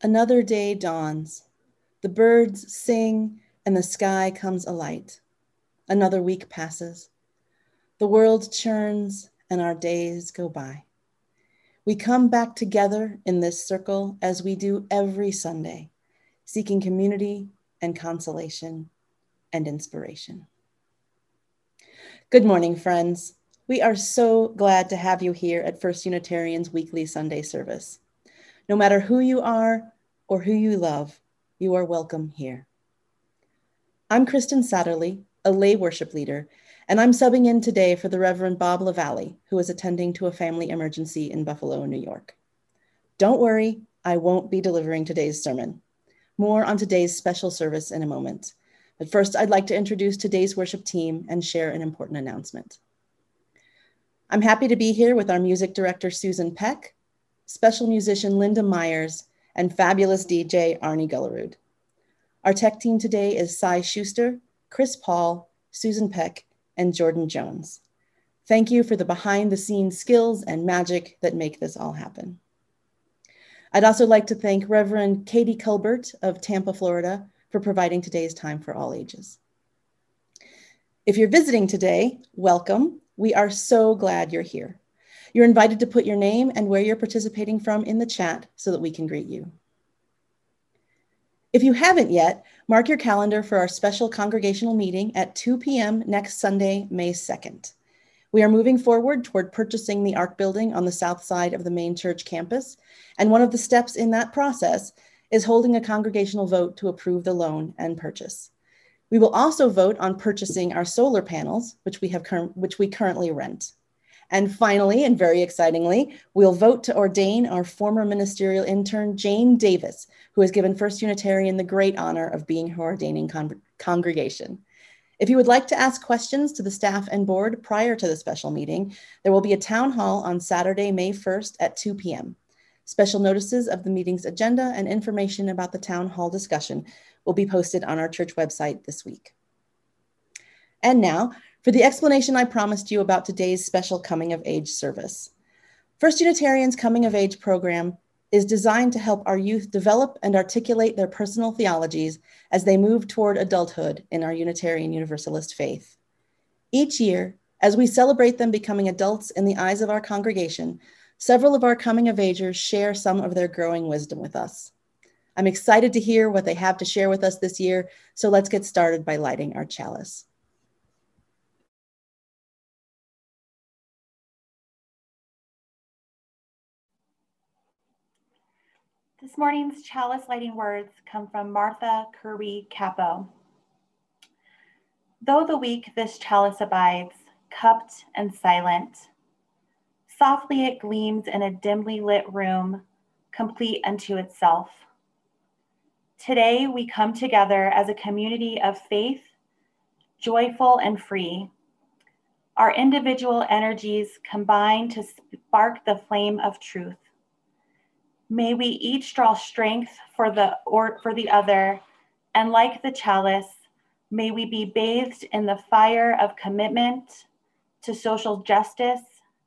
Another day dawns. The birds sing and the sky comes alight. Another week passes. The world churns and our days go by. We come back together in this circle as we do every Sunday, seeking community and consolation and inspiration. Good morning, friends. We are so glad to have you here at First Unitarian's weekly Sunday service. No matter who you are or who you love, you are welcome here. I'm Kristen Satterley, a lay worship leader, and I'm subbing in today for the Reverend Bob LaValle, who is attending to a family emergency in Buffalo, New York. Don't worry, I won't be delivering today's sermon. More on today's special service in a moment. But first, I'd like to introduce today's worship team and share an important announcement. I'm happy to be here with our music director, Susan Peck, special musician Linda Myers, and fabulous DJ Arnie Gullerud. Our tech team today is Cy Schuster, Chris Paul, Susan Peck, and Jordan Jones. Thank you for the behind the scenes skills and magic that make this all happen. I'd also like to thank Reverend Katie Culbert of Tampa, Florida, for providing today's time for all ages. If you're visiting today, welcome. We are so glad you're here. You're invited to put your name and where you're participating from in the chat so that we can greet you. If you haven't yet, mark your calendar for our special congregational meeting at 2 p.m. next Sunday, May 2nd. We are moving forward toward purchasing the ARC building on the south side of the main church campus. And one of the steps in that process is holding a congregational vote to approve the loan and purchase. We will also vote on purchasing our solar panels, which we, have which we currently rent. And finally, and very excitingly, we'll vote to ordain our former ministerial intern, Jane Davis, who has given First Unitarian the great honor of being her ordaining con congregation. If you would like to ask questions to the staff and board prior to the special meeting, there will be a town hall on Saturday, May 1st at 2 p.m. Special notices of the meeting's agenda and information about the town hall discussion will be posted on our church website this week. And now, for the explanation I promised you about today's special Coming of Age service. First Unitarian's Coming of Age program is designed to help our youth develop and articulate their personal theologies as they move toward adulthood in our Unitarian Universalist faith. Each year, as we celebrate them becoming adults in the eyes of our congregation, several of our coming of agers share some of their growing wisdom with us. I'm excited to hear what they have to share with us this year, so let's get started by lighting our chalice. Morning's chalice lighting words come from Martha Kirby Capo. Though the week this chalice abides, cupped and silent, softly it gleams in a dimly lit room, complete unto itself. Today we come together as a community of faith, joyful and free. Our individual energies combine to spark the flame of truth. May we each draw strength for the or for the other, and like the chalice, may we be bathed in the fire of commitment to social justice,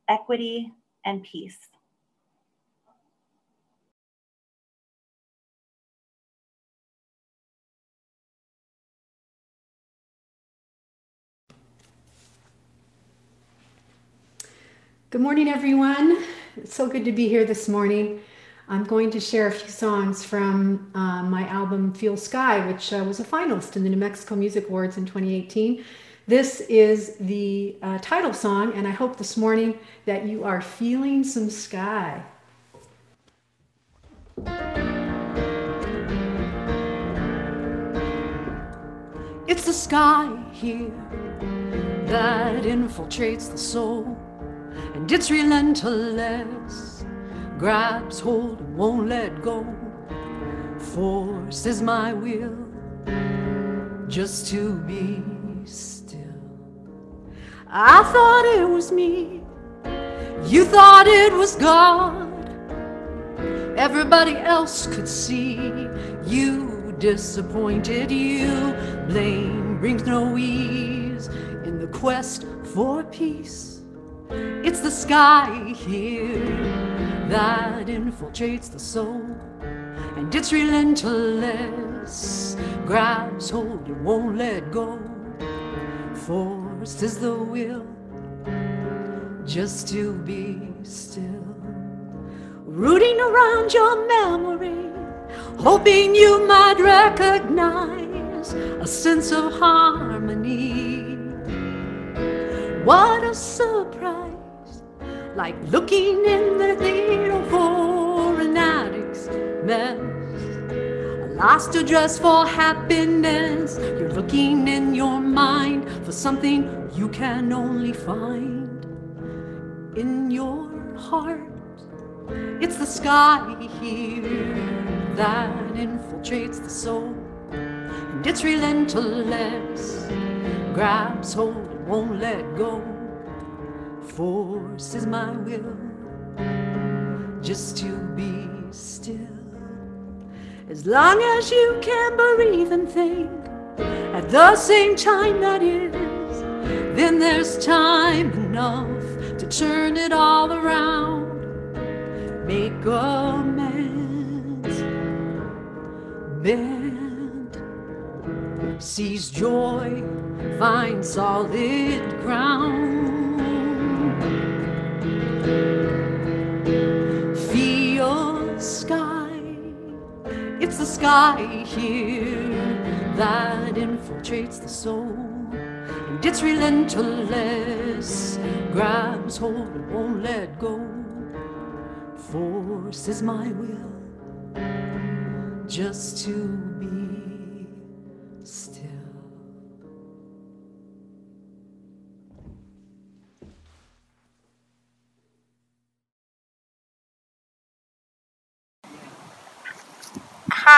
equity, and peace. Good morning, everyone. It's so good to be here this morning. I'm going to share a few songs from uh, my album Feel Sky, which uh, was a finalist in the New Mexico Music Awards in 2018. This is the uh, title song, and I hope this morning that you are feeling some sky. It's the sky here that infiltrates the soul, and it's relentless grabs hold won't let go. Forces my will just to be still. I thought it was me, you thought it was God. Everybody else could see you disappointed you. Blame brings no ease in the quest for peace. It's the sky here that infiltrates the soul. and it's relentless. Grabs hold and won't let go. Forced is the will just to be still. Rooting around your memory, hoping you might recognize a sense of harmony. What a surprise! Like looking in the needle for an addict's mess. A last address for happiness. You're looking in your mind for something you can only find in your heart. It's the sky here that infiltrates the soul, and it's relentless. Grabs hold won't let go. Forces my will just to be still. As long as you can breathe and think at the same time, that is, then there's time enough to turn it all around make amends. Bend, sees joy, find solid ground. Sky here that infiltrates the soul. And it's relentless, grabs hold and won't let go forces my will just to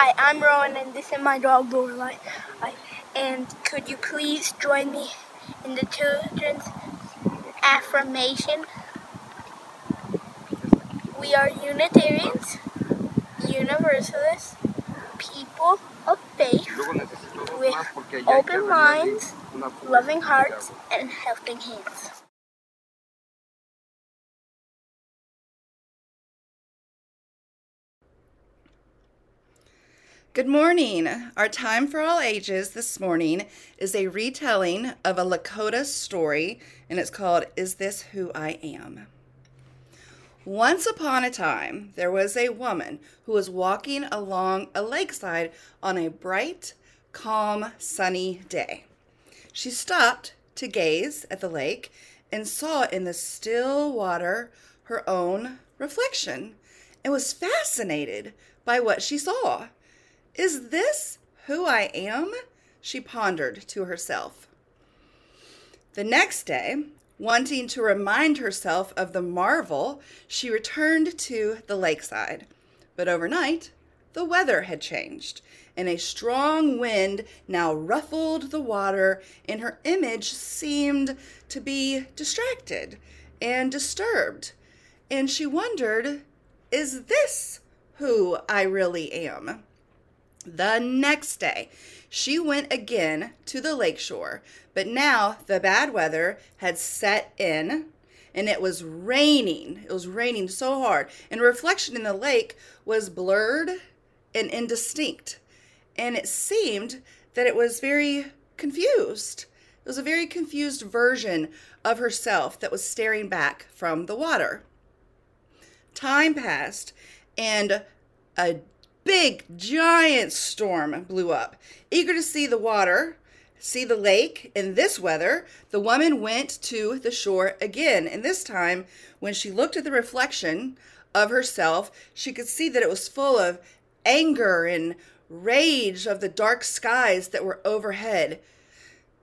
Hi, I'm Rowan, and this is my dog Lorelai. And could you please join me in the children's affirmation? We are Unitarians, Universalists, people of faith, with open minds, loving hearts, and helping hands. Good morning. Our time for all ages this morning is a retelling of a Lakota story, and it's called Is This Who I Am? Once upon a time, there was a woman who was walking along a lakeside on a bright, calm, sunny day. She stopped to gaze at the lake and saw in the still water her own reflection and was fascinated by what she saw. Is this who I am? She pondered to herself. The next day, wanting to remind herself of the marvel, she returned to the lakeside. But overnight, the weather had changed, and a strong wind now ruffled the water, and her image seemed to be distracted and disturbed. And she wondered, is this who I really am? The next day, she went again to the lakeshore, but now the bad weather had set in and it was raining. It was raining so hard, and reflection in the lake was blurred and indistinct. And it seemed that it was very confused. It was a very confused version of herself that was staring back from the water. Time passed, and a big, giant storm blew up. Eager to see the water, see the lake in this weather, the woman went to the shore again. And this time, when she looked at the reflection of herself, she could see that it was full of anger and rage of the dark skies that were overhead.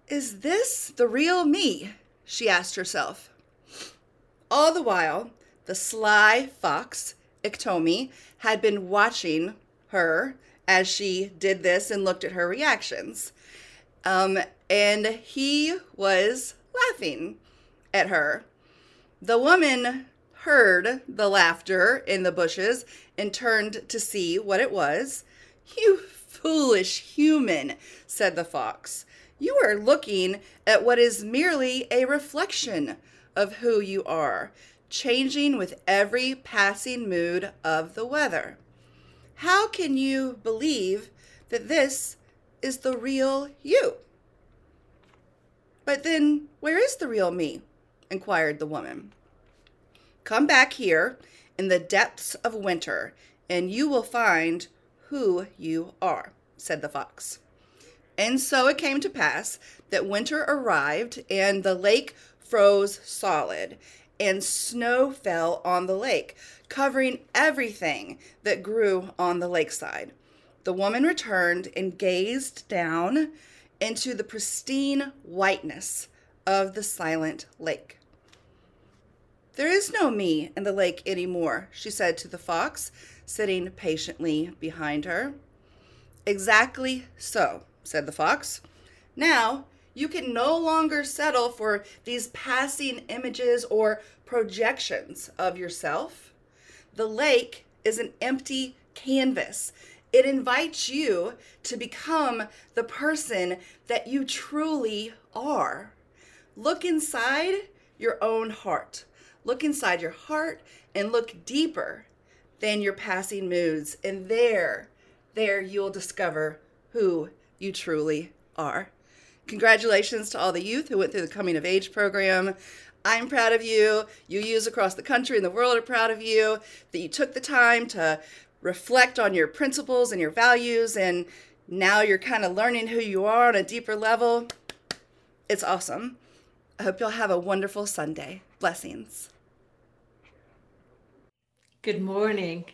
Is this the real me? she asked herself. All the while, the sly fox, Iktomi, had been watching her as she did this and looked at her reactions. Um, and he was laughing at her. The woman heard the laughter in the bushes and turned to see what it was. You foolish human, said the fox. You are looking at what is merely a reflection of who you are, changing with every passing mood of the weather. How can you believe that this is the real you? But then, where is the real me? inquired the woman. Come back here in the depths of winter, and you will find who you are, said the fox. And so it came to pass that winter arrived, and the lake froze solid, and snow fell on the lake, covering everything that grew on the lakeside. The woman returned and gazed down into the pristine whiteness of the silent lake. There is no me in the lake any more, she said to the fox, sitting patiently behind her. Exactly so, said the fox. Now you can no longer settle for these passing images or projections of yourself. The lake is an empty canvas. It invites you to become the person that you truly are. Look inside your own heart. Look inside your heart and look deeper than your passing moods. And there, there you'll discover who you truly are. Congratulations to all the youth who went through the coming of age program. I'm proud of you. You youths across the country and the world are proud of you that you took the time to reflect on your principles and your values, and now you're kind of learning who you are on a deeper level. It's awesome. I hope you'll have a wonderful Sunday. Blessings. Good morning.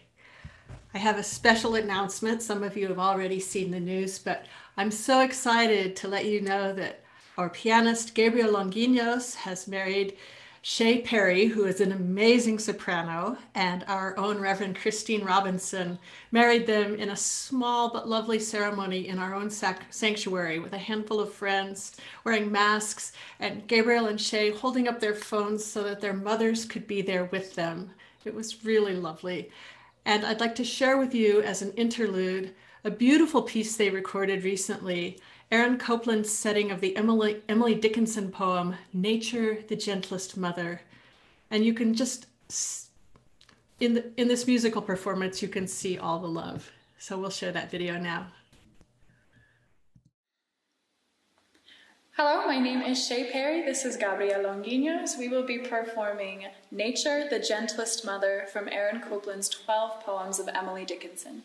I have a special announcement. Some of you have already seen the news, but I'm so excited to let you know that our pianist Gabriel Longinos has married Shay Perry, who is an amazing soprano, and our own Reverend Christine Robinson married them in a small but lovely ceremony in our own sac- sanctuary with a handful of friends wearing masks, and Gabriel and Shay holding up their phones so that their mothers could be there with them. It was really lovely. And I'd like to share with you as an interlude a beautiful piece they recorded recently Aaron Copland's setting of the Emily, Emily Dickinson poem, Nature, the Gentlest Mother. And you can just, in, the, in this musical performance, you can see all the love. So we'll show that video now. Hello, my name is Shay Perry. This is Gabrielle Longinos. We will be performing Nature, the Gentlest Mother from Aaron Copland's 12 Poems of Emily Dickinson.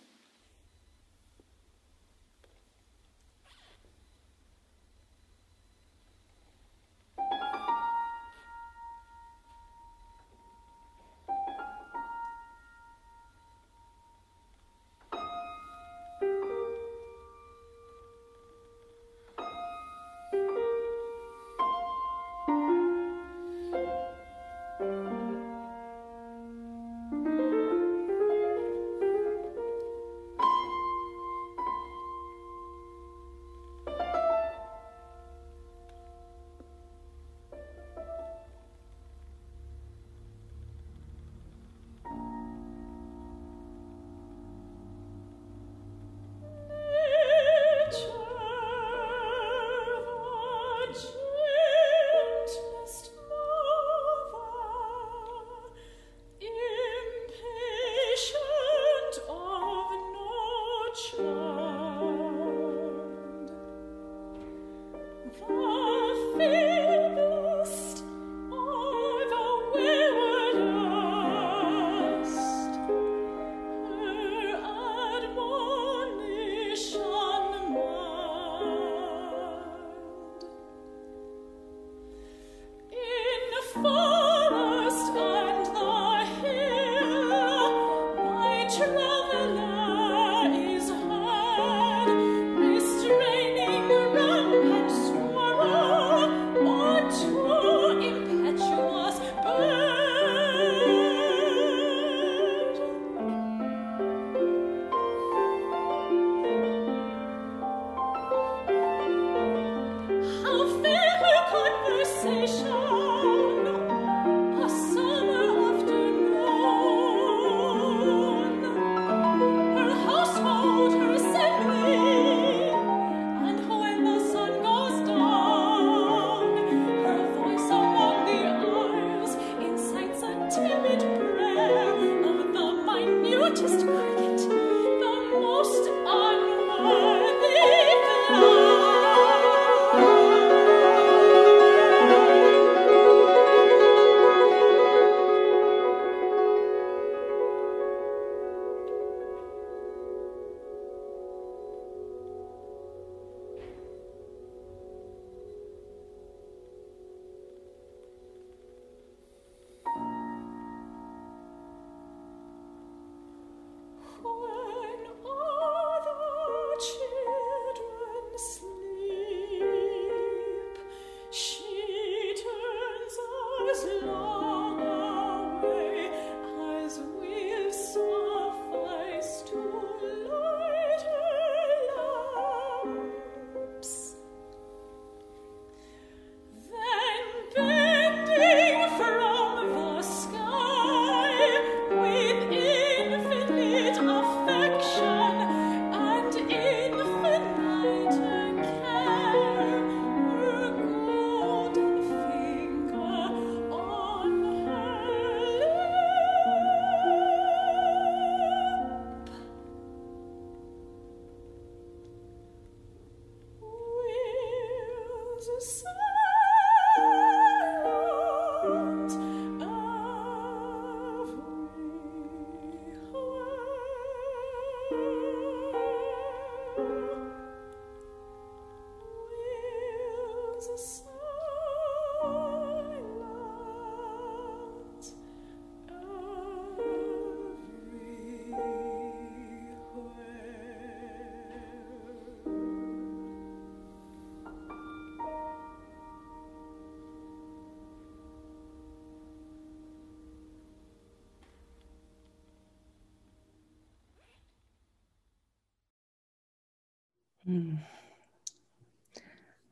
Hmm.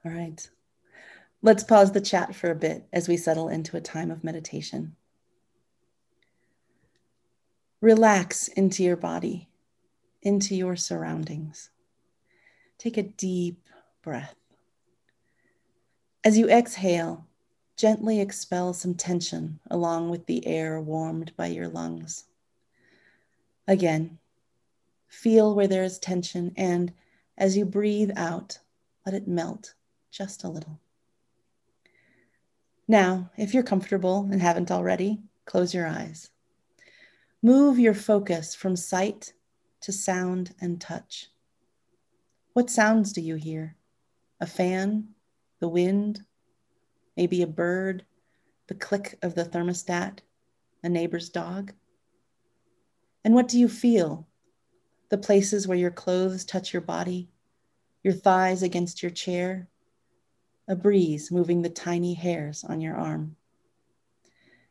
All right. Let's pause the chat for a bit as we settle into a time of meditation. Relax into your body, into your surroundings. Take a deep breath. As you exhale, gently expel some tension along with the air warmed by your lungs. Again, feel where there is tension, and as you breathe out, let it melt just a little. Now, if you're comfortable and haven't already, close your eyes. Move your focus from sight to sound and touch. What sounds do you hear? A fan? The wind? Maybe a bird? The click of the thermostat? A neighbor's dog? And what do you feel? The places where your clothes touch your body, your thighs against your chair, a breeze moving the tiny hairs on your arm.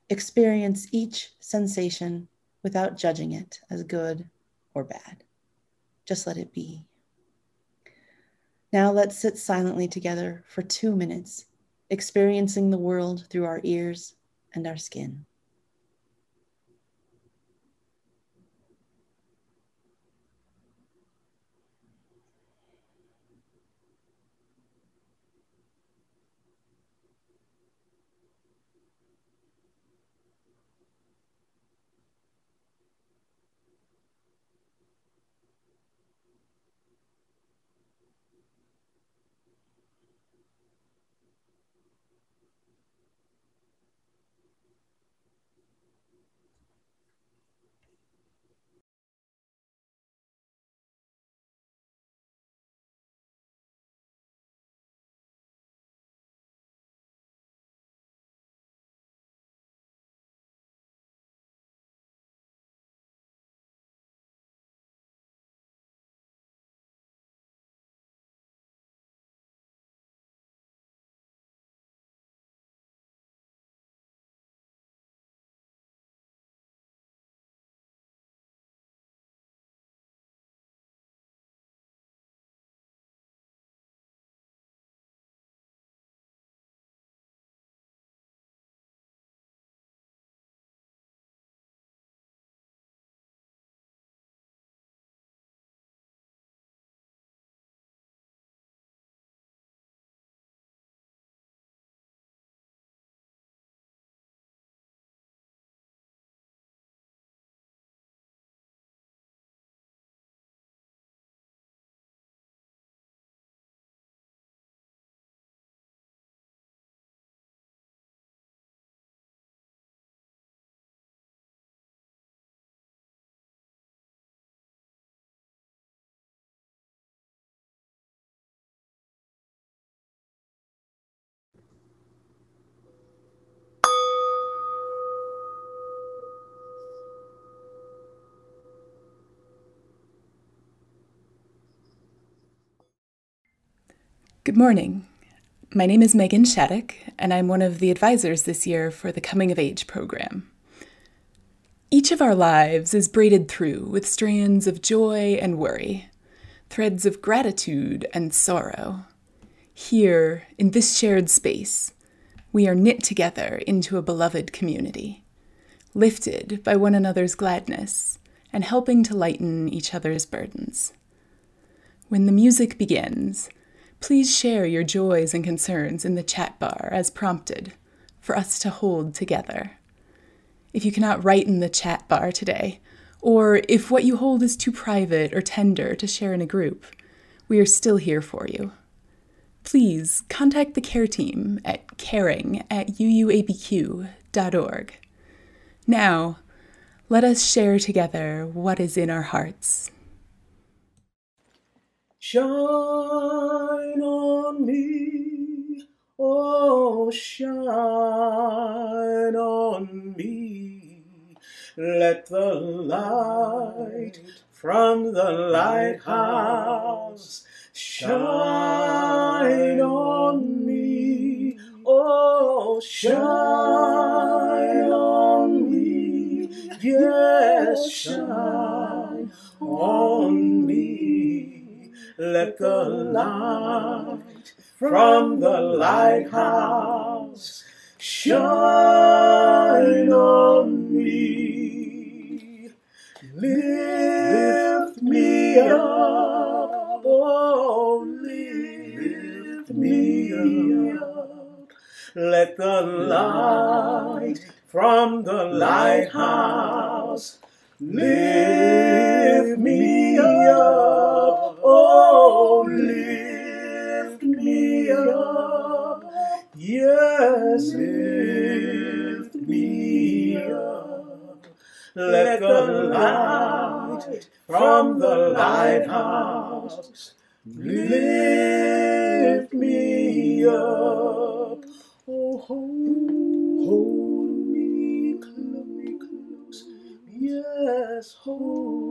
Experience each sensation without judging it as good or bad. Just let it be. Now let's sit silently together for two minutes, experiencing the world through our ears and our skin. Good morning. My name is Megan Shattuck, and I'm one of the advisors this year for the Coming of Age program. Each of our lives is braided through with strands of joy and worry, threads of gratitude and sorrow. Here, in this shared space, we are knit together into a beloved community, lifted by one another's gladness and helping to lighten each other's burdens. When the music begins, Please share your joys and concerns in the chat bar as prompted for us to hold together. If you cannot write in the chat bar today, or if what you hold is too private or tender to share in a group, we are still here for you. Please contact the care team at caring at uuabq.org. Now, let us share together what is in our hearts. Shine on me, oh, shine on me. Let the light from the lighthouse shine on me, oh, shine on me. Yes, shine on me Let the light from the lighthouse shine on me. Lift me up, oh, lift me up. Let the light from the lighthouse lift me up, oh, lift me up. Yes, lift me up. Let the light from the lighthouse lift me up. Oh, hold, hold me close. Yes, hold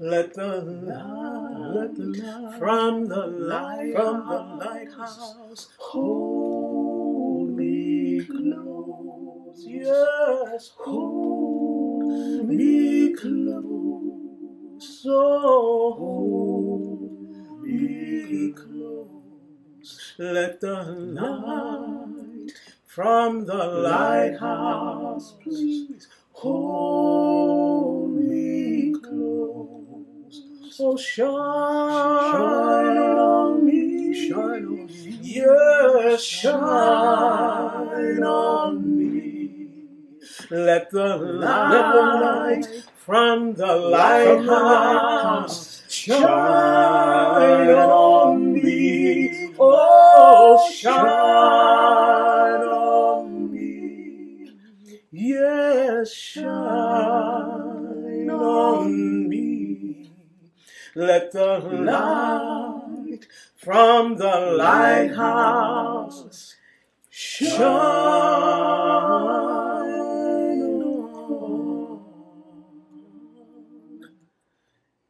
Let the light, from the light from the lighthouse hold me close. Yes, hold me close. Oh, hold me close. Let the light from the lighthouse, please hold me Oh, shine on me, shine on me, yes, shine on me. Let the light from the lighthouse shine on me. Oh, shine on me. Yes, shine on me. Let the light from the lighthouse shine on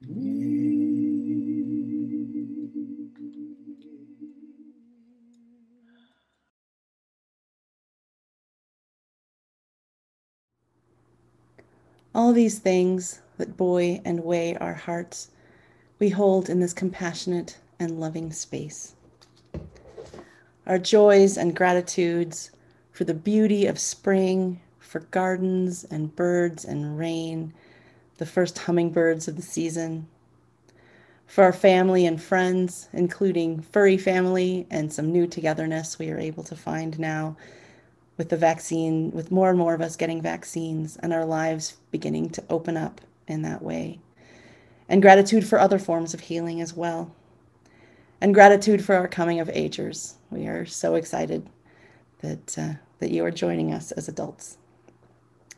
me. All these things that buoy and weigh our hearts, we hold in this compassionate and loving space. Our joys and gratitudes for the beauty of spring, for gardens and birds and rain, the first hummingbirds of the season, for our family and friends, including furry family and some new togetherness we are able to find now with the vaccine, with more and more of us getting vaccines and our lives beginning to open up in that way. And gratitude for other forms of healing as well. And gratitude for our coming of agers. We are so excited that, uh, that you are joining us as adults.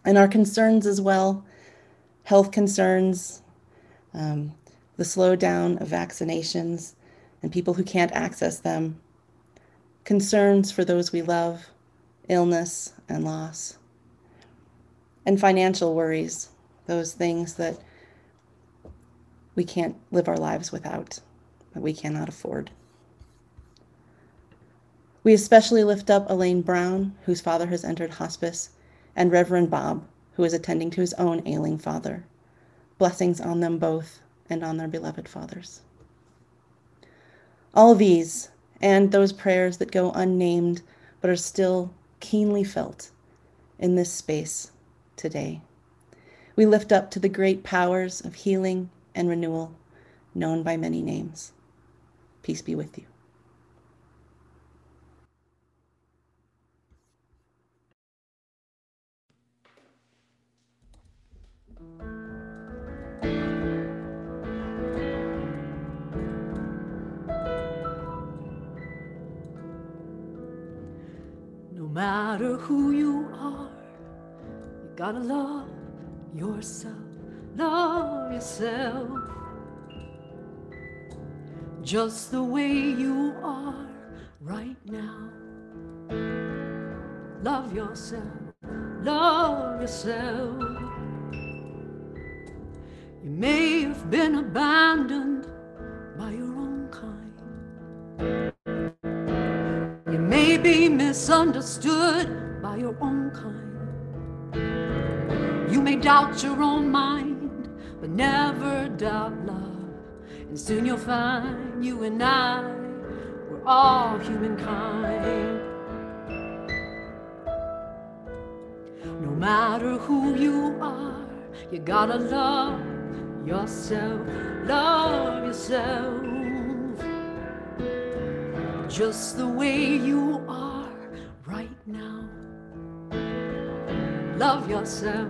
And our concerns as well health concerns, um, the slowdown of vaccinations, and people who can't access them, concerns for those we love, illness and loss, and financial worries, those things that we can't live our lives without, that we cannot afford. We especially lift up Elaine Brown, whose father has entered hospice, and Reverend Bob, who is attending to his own ailing father. Blessings on them both and on their beloved fathers. All these and those prayers that go unnamed but are still keenly felt in this space today. We lift up to the great powers of healing and renewal known by many names. Peace be with you. No matter who you are, you gotta love yourself. Love yourself. Just the way you are right now. Love yourself. Love yourself. You may have been abandoned by your own kind. You may be misunderstood by your own kind. You may doubt your own mind, but never doubt love. And soon you'll find you and I, we're all humankind. No matter who you are, you gotta love yourself. Love yourself. Just the way you are right now. Love yourself.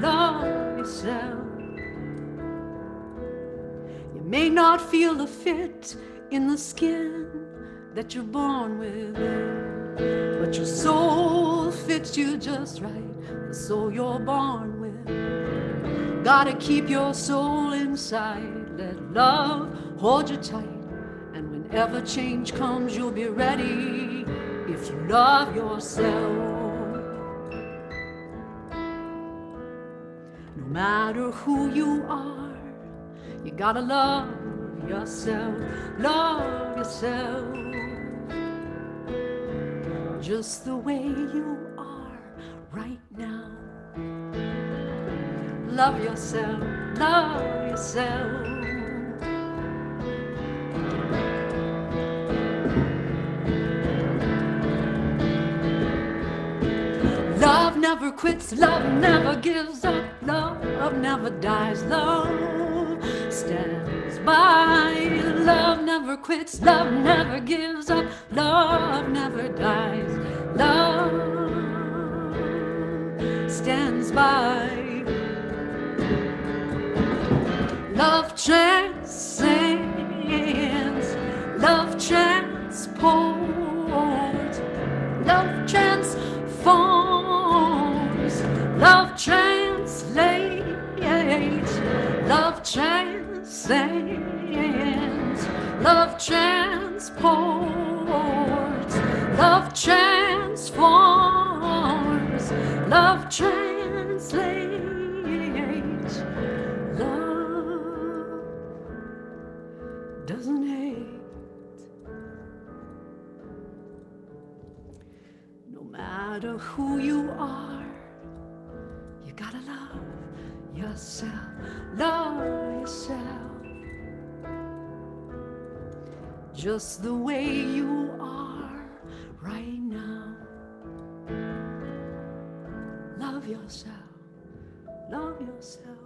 Love yourself. May not feel the fit in the skin that you're born with, but your soul fits you just right. The soul you're born with. Gotta keep your soul inside. Let love hold you tight. And whenever change comes, you'll be ready if you love yourself. No matter who you are, you gotta love yourself. Love yourself. Just the way you are right now. Love yourself. Love yourself. Never quits, love never gives up, love never dies, love stands by. Love never quits, love never gives up, love never dies, love stands by. Love transcends, who you are, you gotta love yourself. Love yourself. Just the way you are right now. Love yourself. Love yourself.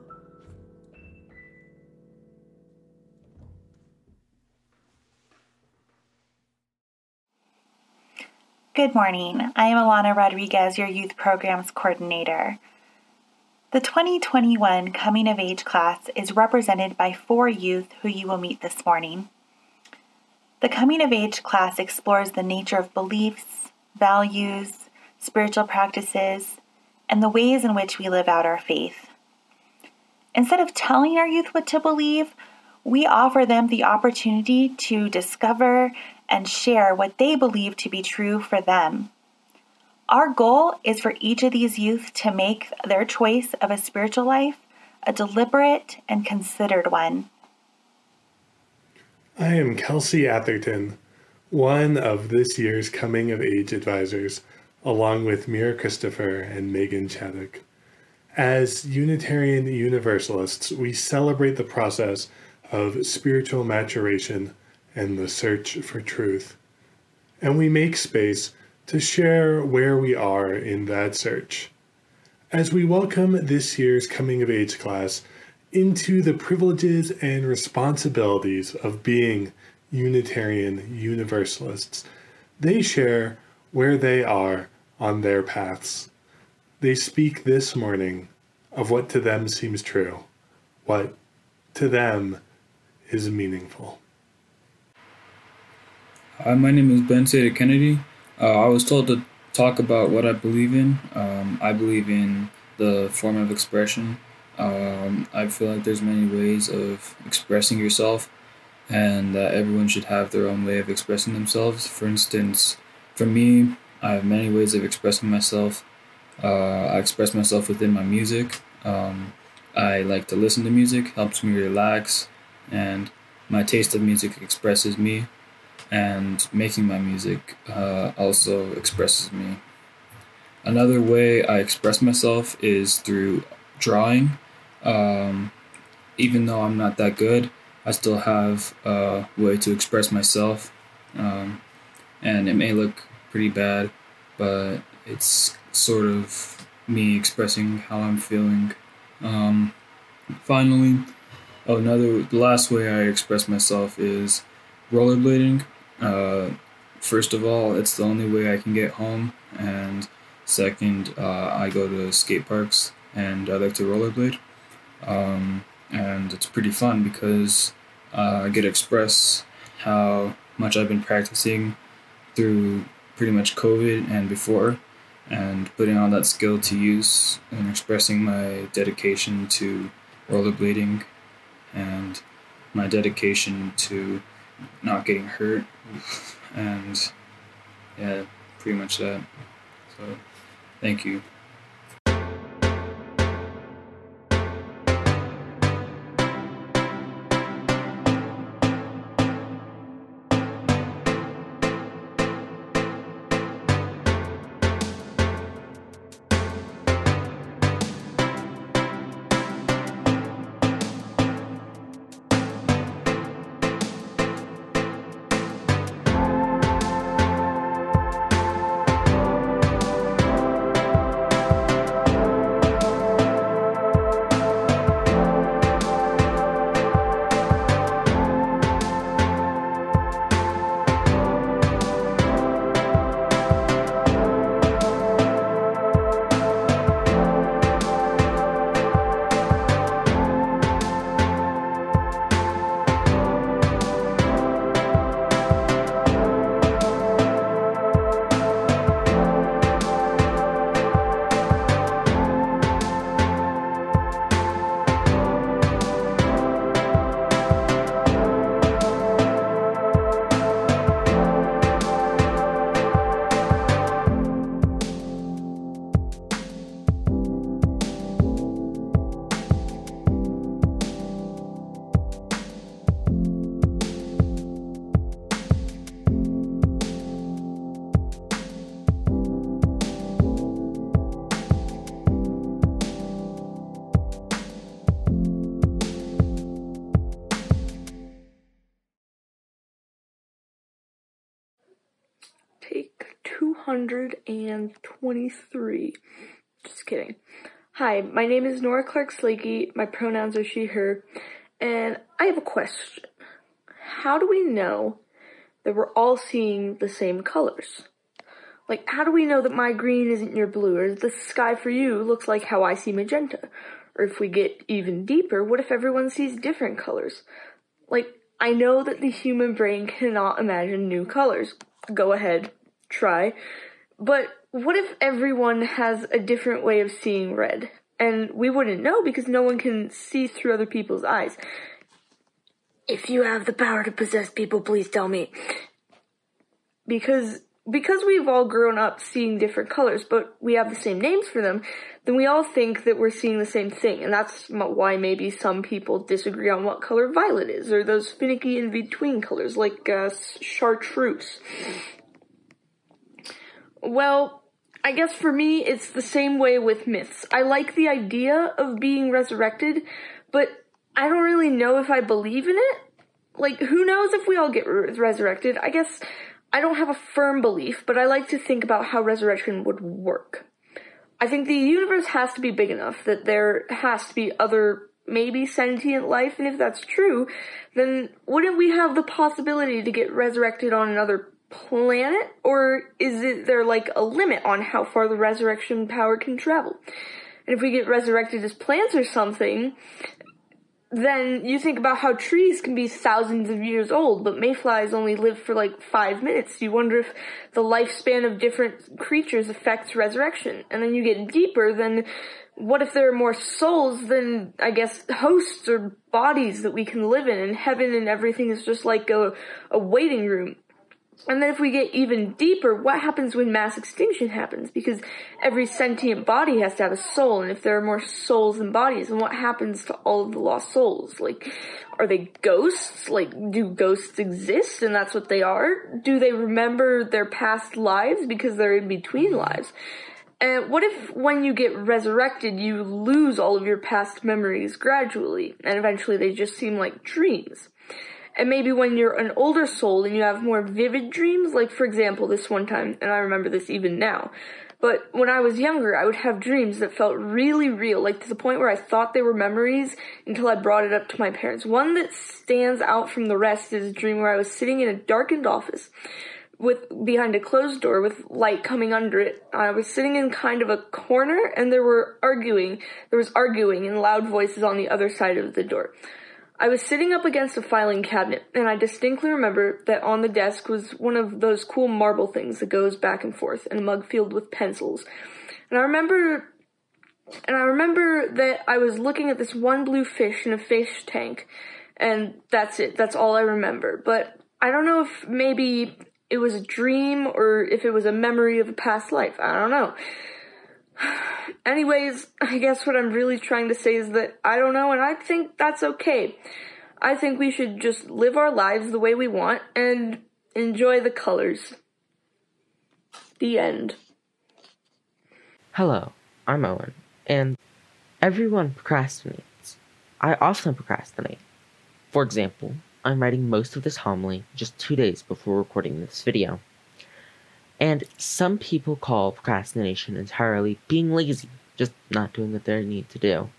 Good morning. I am Alana Rodriguez, your youth programs coordinator. The 2021 Coming of Age class is represented by four youth who you will meet this morning. The Coming of Age class explores the nature of beliefs, values, spiritual practices, and the ways in which we live out our faith. Instead of telling our youth what to believe, we offer them the opportunity to discover and share what they believe to be true for them. Our goal is for each of these youth to make their choice of a spiritual life a deliberate and considered one. I am Kelsey Atherton, one of this year's Coming of Age advisors, along with Mira Christopher and Megan Chaddock. As Unitarian Universalists, we celebrate the process of spiritual maturation and the search for truth. And we make space to share where we are in that search. As we welcome this year's Coming of Age class into the privileges and responsibilities of being Unitarian Universalists, they share where they are on their paths. They speak this morning of what to them seems true, what to them is meaningful. Hi, my name is Ben Seda Kennedy. Uh, I was told to talk about what I believe in. Um, I believe in the form of expression. Um, I feel like there's many ways of expressing yourself, and that everyone should have their own way of expressing themselves. For instance, for me, I have many ways of expressing myself. Uh, I express myself within my music. Um, I like to listen to music, helps me relax, and my taste of music expresses me and making my music uh, also expresses me. Another way I express myself is through drawing. Um, even though I'm not that good, I still have a way to express myself. Um, and it may look pretty bad, but it's sort of me expressing how I'm feeling. Um, finally, another, the last way I express myself is rollerblading. Uh, first of all, it's the only way I can get home, and second, uh, I go to skate parks and I like to rollerblade. Um, and it's pretty fun because uh, I get to express how much I've been practicing through pretty much COVID and before, and putting all that skill to use and expressing my dedication to rollerblading and my dedication to not getting hurt. And yeah pretty much that. So thank you 223. Just kidding. Hi, my name is Nora Clark Slakey. My pronouns are she, her. And I have a question. How do we know that we're all seeing the same colors? Like, how do we know that my green isn't your blue, or the sky for you looks like how I see magenta? Or if we get even deeper, what if everyone sees different colors? Like, I know that the human brain cannot imagine new colors. Go ahead, try. But what if everyone has a different way of seeing red? And we wouldn't know because no one can see through other people's eyes. If you have the power to possess people, please tell me. Because because we've all grown up seeing different colors, but we have the same names for them, then we all think that we're seeing the same thing. And that's why maybe some people disagree on what color violet is, or those finicky in between colors like uh, chartreuse. Well, I guess for me, it's the same way with myths. I like the idea of being resurrected, but I don't really know if I believe in it. Like, who knows if we all get re- resurrected? I guess I don't have a firm belief, but I like to think about how resurrection would work. I think the universe has to be big enough that there has to be other, maybe sentient life, and if that's true, then wouldn't we have the possibility to get resurrected on another planet? Or is it there like a limit on how far the resurrection power can travel? And if we get resurrected as plants or something, then you think about how trees can be thousands of years old, but mayflies only live for like five minutes. You wonder if the lifespan of different creatures affects resurrection. And then you get deeper, then what if there are more souls than, I guess, hosts or bodies that we can live in, and heaven and everything is just like a, a waiting room? And then if we get even deeper, what happens when mass extinction happens? Because every sentient body has to have a soul, and if there are more souls than bodies, then what happens to all of the lost souls? Like, are they ghosts? Like, do ghosts exist and that's what they are? Do they remember their past lives because they're in between mm-hmm. lives? And what if when you get resurrected, you lose all of your past memories gradually, and eventually they just seem like dreams? And maybe when you're an older soul and you have more vivid dreams, like for example, this one time, and I remember this even now, but when I was younger, I would have dreams that felt really real, like to the point where I thought they were memories until I brought it up to my parents. One that stands out from the rest is a dream where I was sitting in a darkened office with behind a closed door with light coming under it. I was sitting in kind of a corner and there were arguing. There was arguing and loud voices on the other side of the door. I was sitting up against a filing cabinet, and I distinctly remember that on the desk was one of those cool marble things that goes back and forth, and a mug filled with pencils. And I remember, and I remember that I was looking at this one blue fish in a fish tank, and that's it. That's all I remember. But I don't know if maybe it was a dream or if it was a memory of a past life. I don't know. Anyways, I guess what I'm really trying to say is that I don't know, and I think that's okay. I think we should just live our lives the way we want and enjoy the colors. The end. Hello, I'm Owen, and everyone procrastinates. I often procrastinate. For example, I'm writing most of this homily just two days before recording this video. And some people call procrastination entirely being lazy, just not doing what they need to do.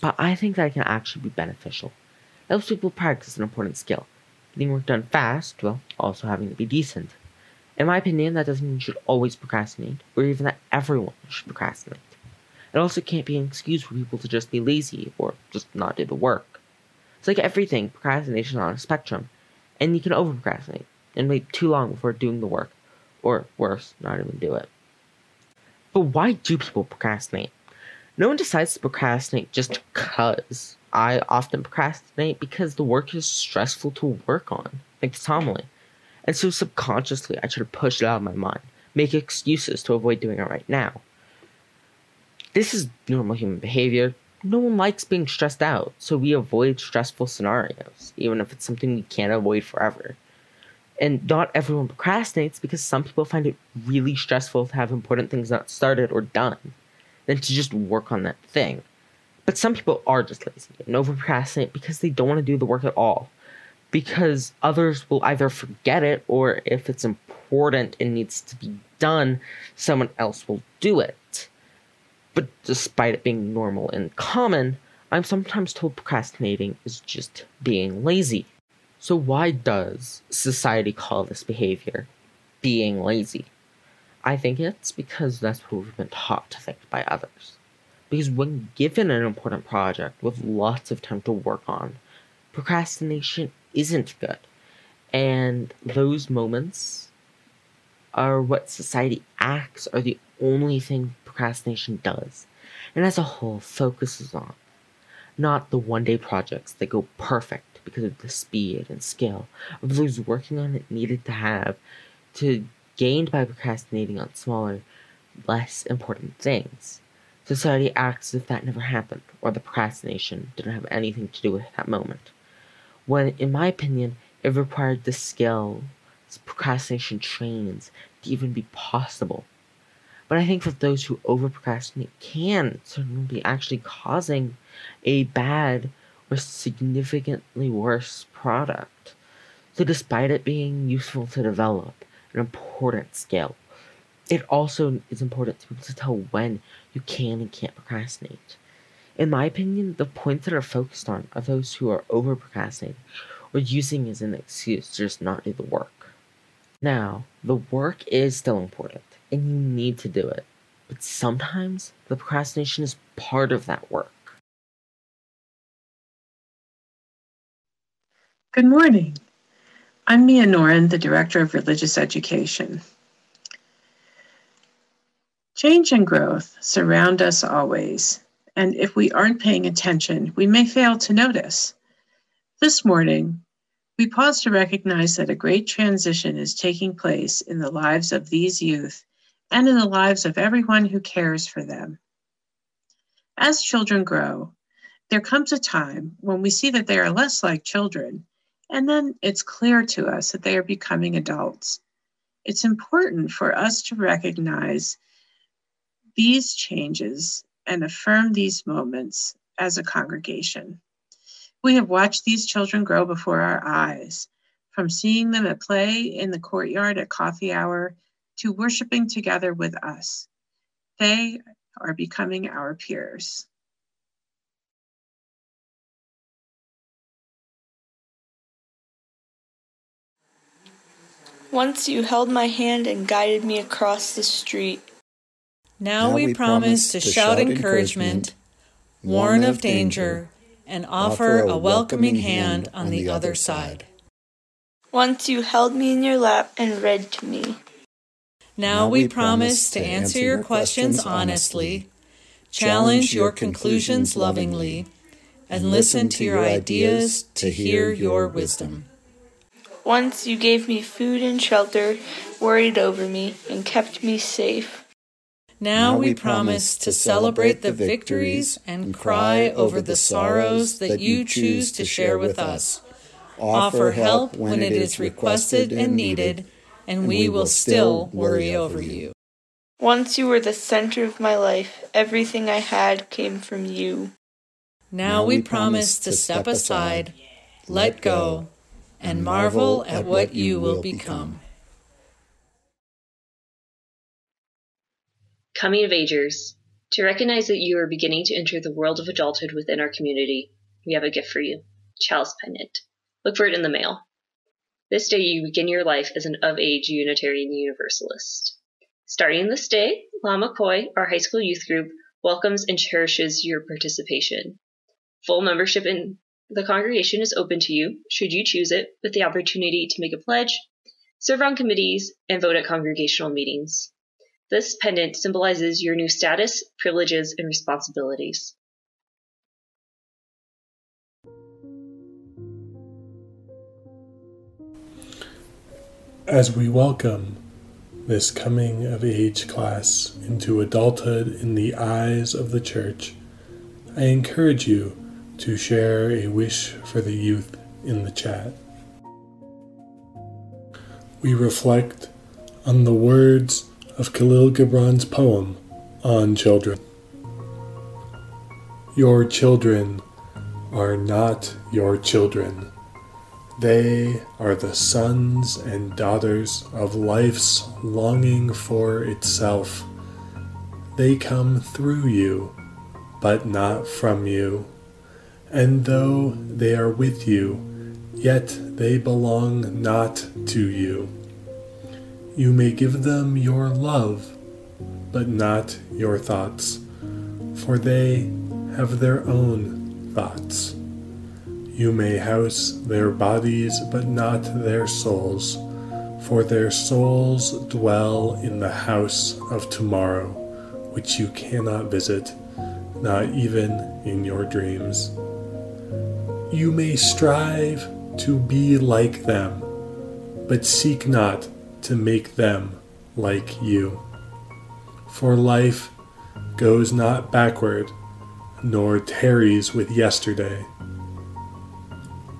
But I think that can actually be beneficial. It helps people practice an important skill. Getting work done fast while also having to be decent. In my opinion, that doesn't mean you should always procrastinate, or even that everyone should procrastinate. It also can't be an excuse for people to just be lazy or just not do the work. It's like everything, procrastination on a spectrum, and you can over procrastinate and wait too long before doing the work or worse, not even do it. But why do people procrastinate? No one decides to procrastinate just because. I often procrastinate because the work is stressful to work on, like the homily. And so subconsciously, I try to push it out of my mind, make excuses to avoid doing it right now. This is normal human behavior. No one likes being stressed out, so we avoid stressful scenarios, even if it's something we can't avoid forever. And not everyone procrastinates because some people find it really stressful to have important things not started or done than to just work on that thing. But some people are just lazy and over procrastinate because they don't want to do the work at all. Because others will either forget it or if it's important and needs to be done, someone else will do it. But despite it being normal and common, I'm sometimes told procrastinating is just being lazy. So, why does society call this behavior being lazy? I think it's because that's what we've been taught to think by others. Because when given an important project with lots of time to work on, procrastination isn't good. And those moments are what society acts are the only thing procrastination does, and as a whole focuses on. Not the one day projects that go perfect because of the speed and skill of those working on it needed to have to gained by procrastinating on smaller, less important things. Society acts as if that never happened, or the procrastination didn't have anything to do with that moment. When, in my opinion, it required the skill procrastination trains to even be possible. But I think that those who over procrastinate can certainly be actually causing a bad or significantly worse product. So, despite it being useful to develop an important skill, it also is important to be able to tell when you can and can't procrastinate. In my opinion, the points that are focused on are those who are over procrastinating or using as an excuse to just not do the work. Now, the work is still important and you need to do it, but sometimes the procrastination is part of that work. Good morning. I'm Mia Noren, the Director of Religious Education. Change and growth surround us always, and if we aren't paying attention, we may fail to notice. This morning, we pause to recognize that a great transition is taking place in the lives of these youth and in the lives of everyone who cares for them. As children grow, there comes a time when we see that they are less like children and then it's clear to us that they are becoming adults. It's important for us to recognize these changes and affirm these moments as a congregation. We have watched these children grow before our eyes, from seeing them at play in the courtyard at coffee hour to worshiping together with us. They are becoming our peers. Once you held my hand and guided me across the street. Now, we, promise to shout encouragement, warn of danger, and offer a welcoming hand on the other side. Once you held me in your lap and read to me. Now we promise to answer your questions honestly, challenge your conclusions lovingly, and listen to your ideas to hear your wisdom. Once you gave me food and shelter, worried over me, and kept me safe. Now we promise to celebrate the victories and cry over the sorrows that you choose to share with us. Offer help when it is requested and needed, and we will still worry over you. Once you were the center of my life, everything I had came from you. Now we promise to step aside, let go, and marvel at what you will become. Coming of Agers. To recognize that you are beginning to enter the world of adulthood within our community, we have a gift for you Chalice Pendant. Look for it in the mail. This day you begin your life as an of age Unitarian Universalist. Starting this day, La McCoy, our high school youth group, welcomes and cherishes your participation. Full membership in the congregation is open to you, should you choose it, with the opportunity to make a pledge, serve on committees, and vote at congregational meetings. This pendant symbolizes your new status, privileges, and responsibilities. As we welcome this coming of age class into adulthood in the eyes of the church, I encourage you to share a wish for the youth in the chat. We reflect on the words of Kahlil Gibran's poem on children. Your children are not your children. They are the sons and daughters of life's longing for itself. They come through you, but not from you. And though they are with you, yet they belong not to you. You may give them your love, but not your thoughts, for they have their own thoughts. You may house their bodies, but not their souls, for their souls dwell in the house of tomorrow, which you cannot visit, not even in your dreams. You may strive to be like them, but seek not to make them like you. For life goes not backward, nor tarries with yesterday.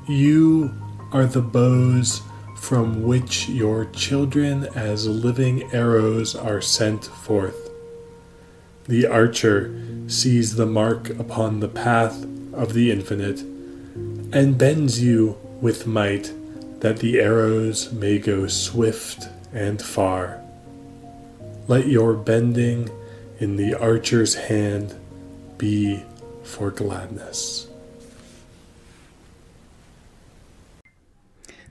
You are the bows from which your children as living arrows are sent forth. The archer sees the mark upon the path of the infinite and bends you with might that the arrows may go swift and far. Let your bending in the archer's hand be for gladness.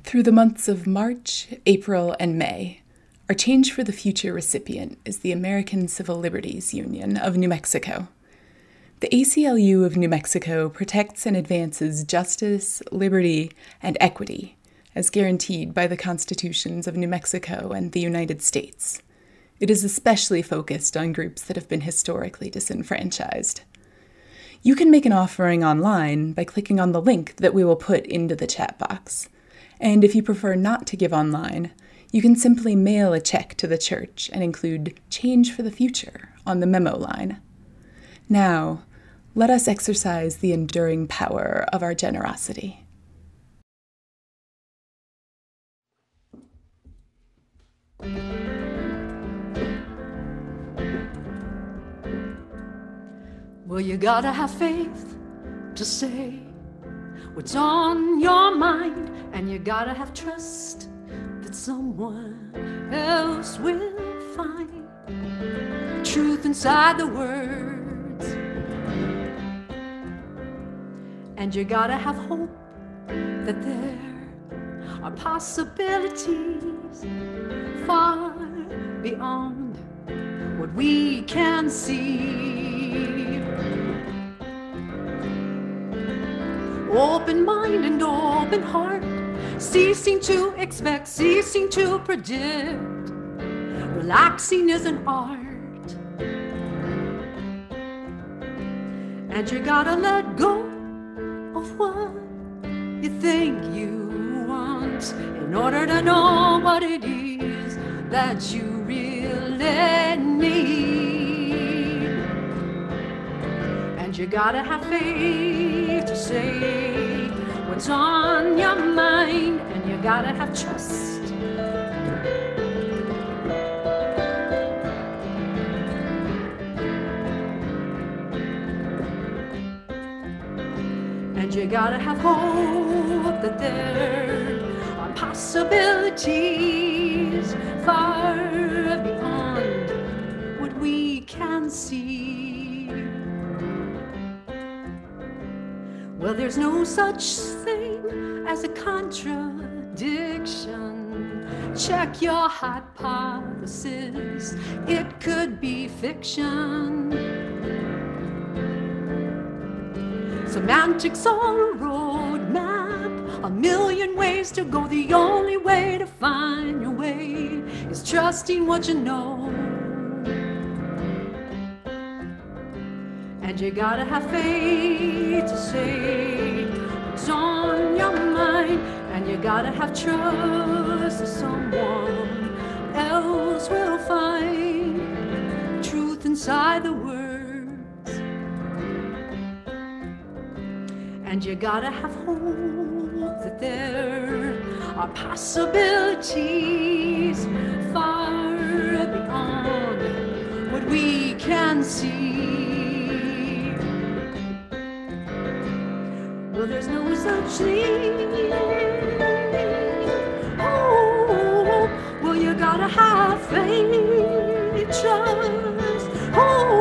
Through the months of March, April, and May, our Change for the Future recipient is the American Civil Liberties Union of New Mexico. The ACLU of New Mexico protects and advances justice, liberty, and equity as guaranteed by the constitutions of New Mexico and the United States. It is especially focused on groups that have been historically disenfranchised. You can make an offering online by clicking on the link that we will put into the chat box. And if you prefer not to give online, you can simply mail a check to the church and include Change for the Future on the memo line. Now, let us exercise the enduring power of our generosity. Well, you gotta have faith to say what's on your mind, and you gotta have trust that someone else will find truth inside the words. And you gotta have hope that there are possibilities far beyond what we can see. Open mind and open heart, ceasing to expect, ceasing to predict. Relaxing is an art. And you gotta let go of what you think you want in order to know what it is that you really need. And you gotta have faith to say what's on your mind, and you gotta have trust. You gotta have hope that there are possibilities far beyond what we can see. Well, there's no such thing as a contradiction. Check your hypothesis, it could be fiction. Semantics are a roadmap, a million ways to go. The only way to find your way is trusting what you know. And you gotta have faith to say what's on your mind, and you gotta have trust that someone else will find truth inside the words. And you gotta have hope that there are possibilities far beyond what we can see. Well, there's no such thing. Oh, well, you gotta have faith, trust. Oh,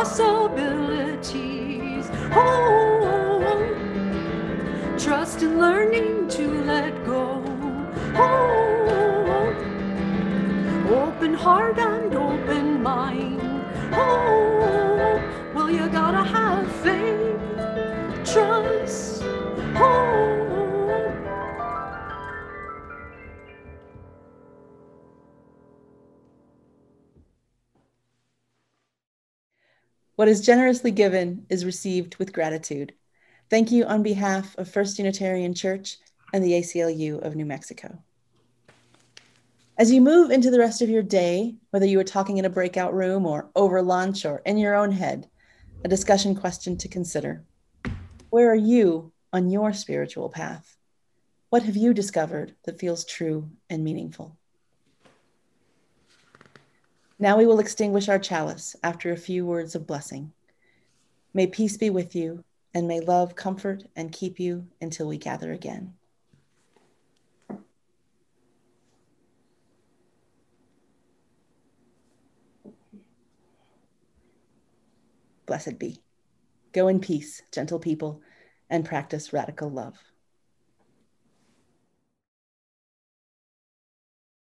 possibilities. Oh, trust in learning to let go. Oh, open heart What is generously given is received with gratitude. Thank you on behalf of First Unitarian Church and the ACLU of New Mexico. As you move into the rest of your day, whether you are talking in a breakout room or over lunch or in your own head, a discussion question to consider. Where are you on your spiritual path? What have you discovered that feels true and meaningful? Now we will extinguish our chalice after a few words of blessing. May peace be with you, and may love comfort and keep you until we gather again. Blessed be. Go in peace, gentle people, and practice radical love.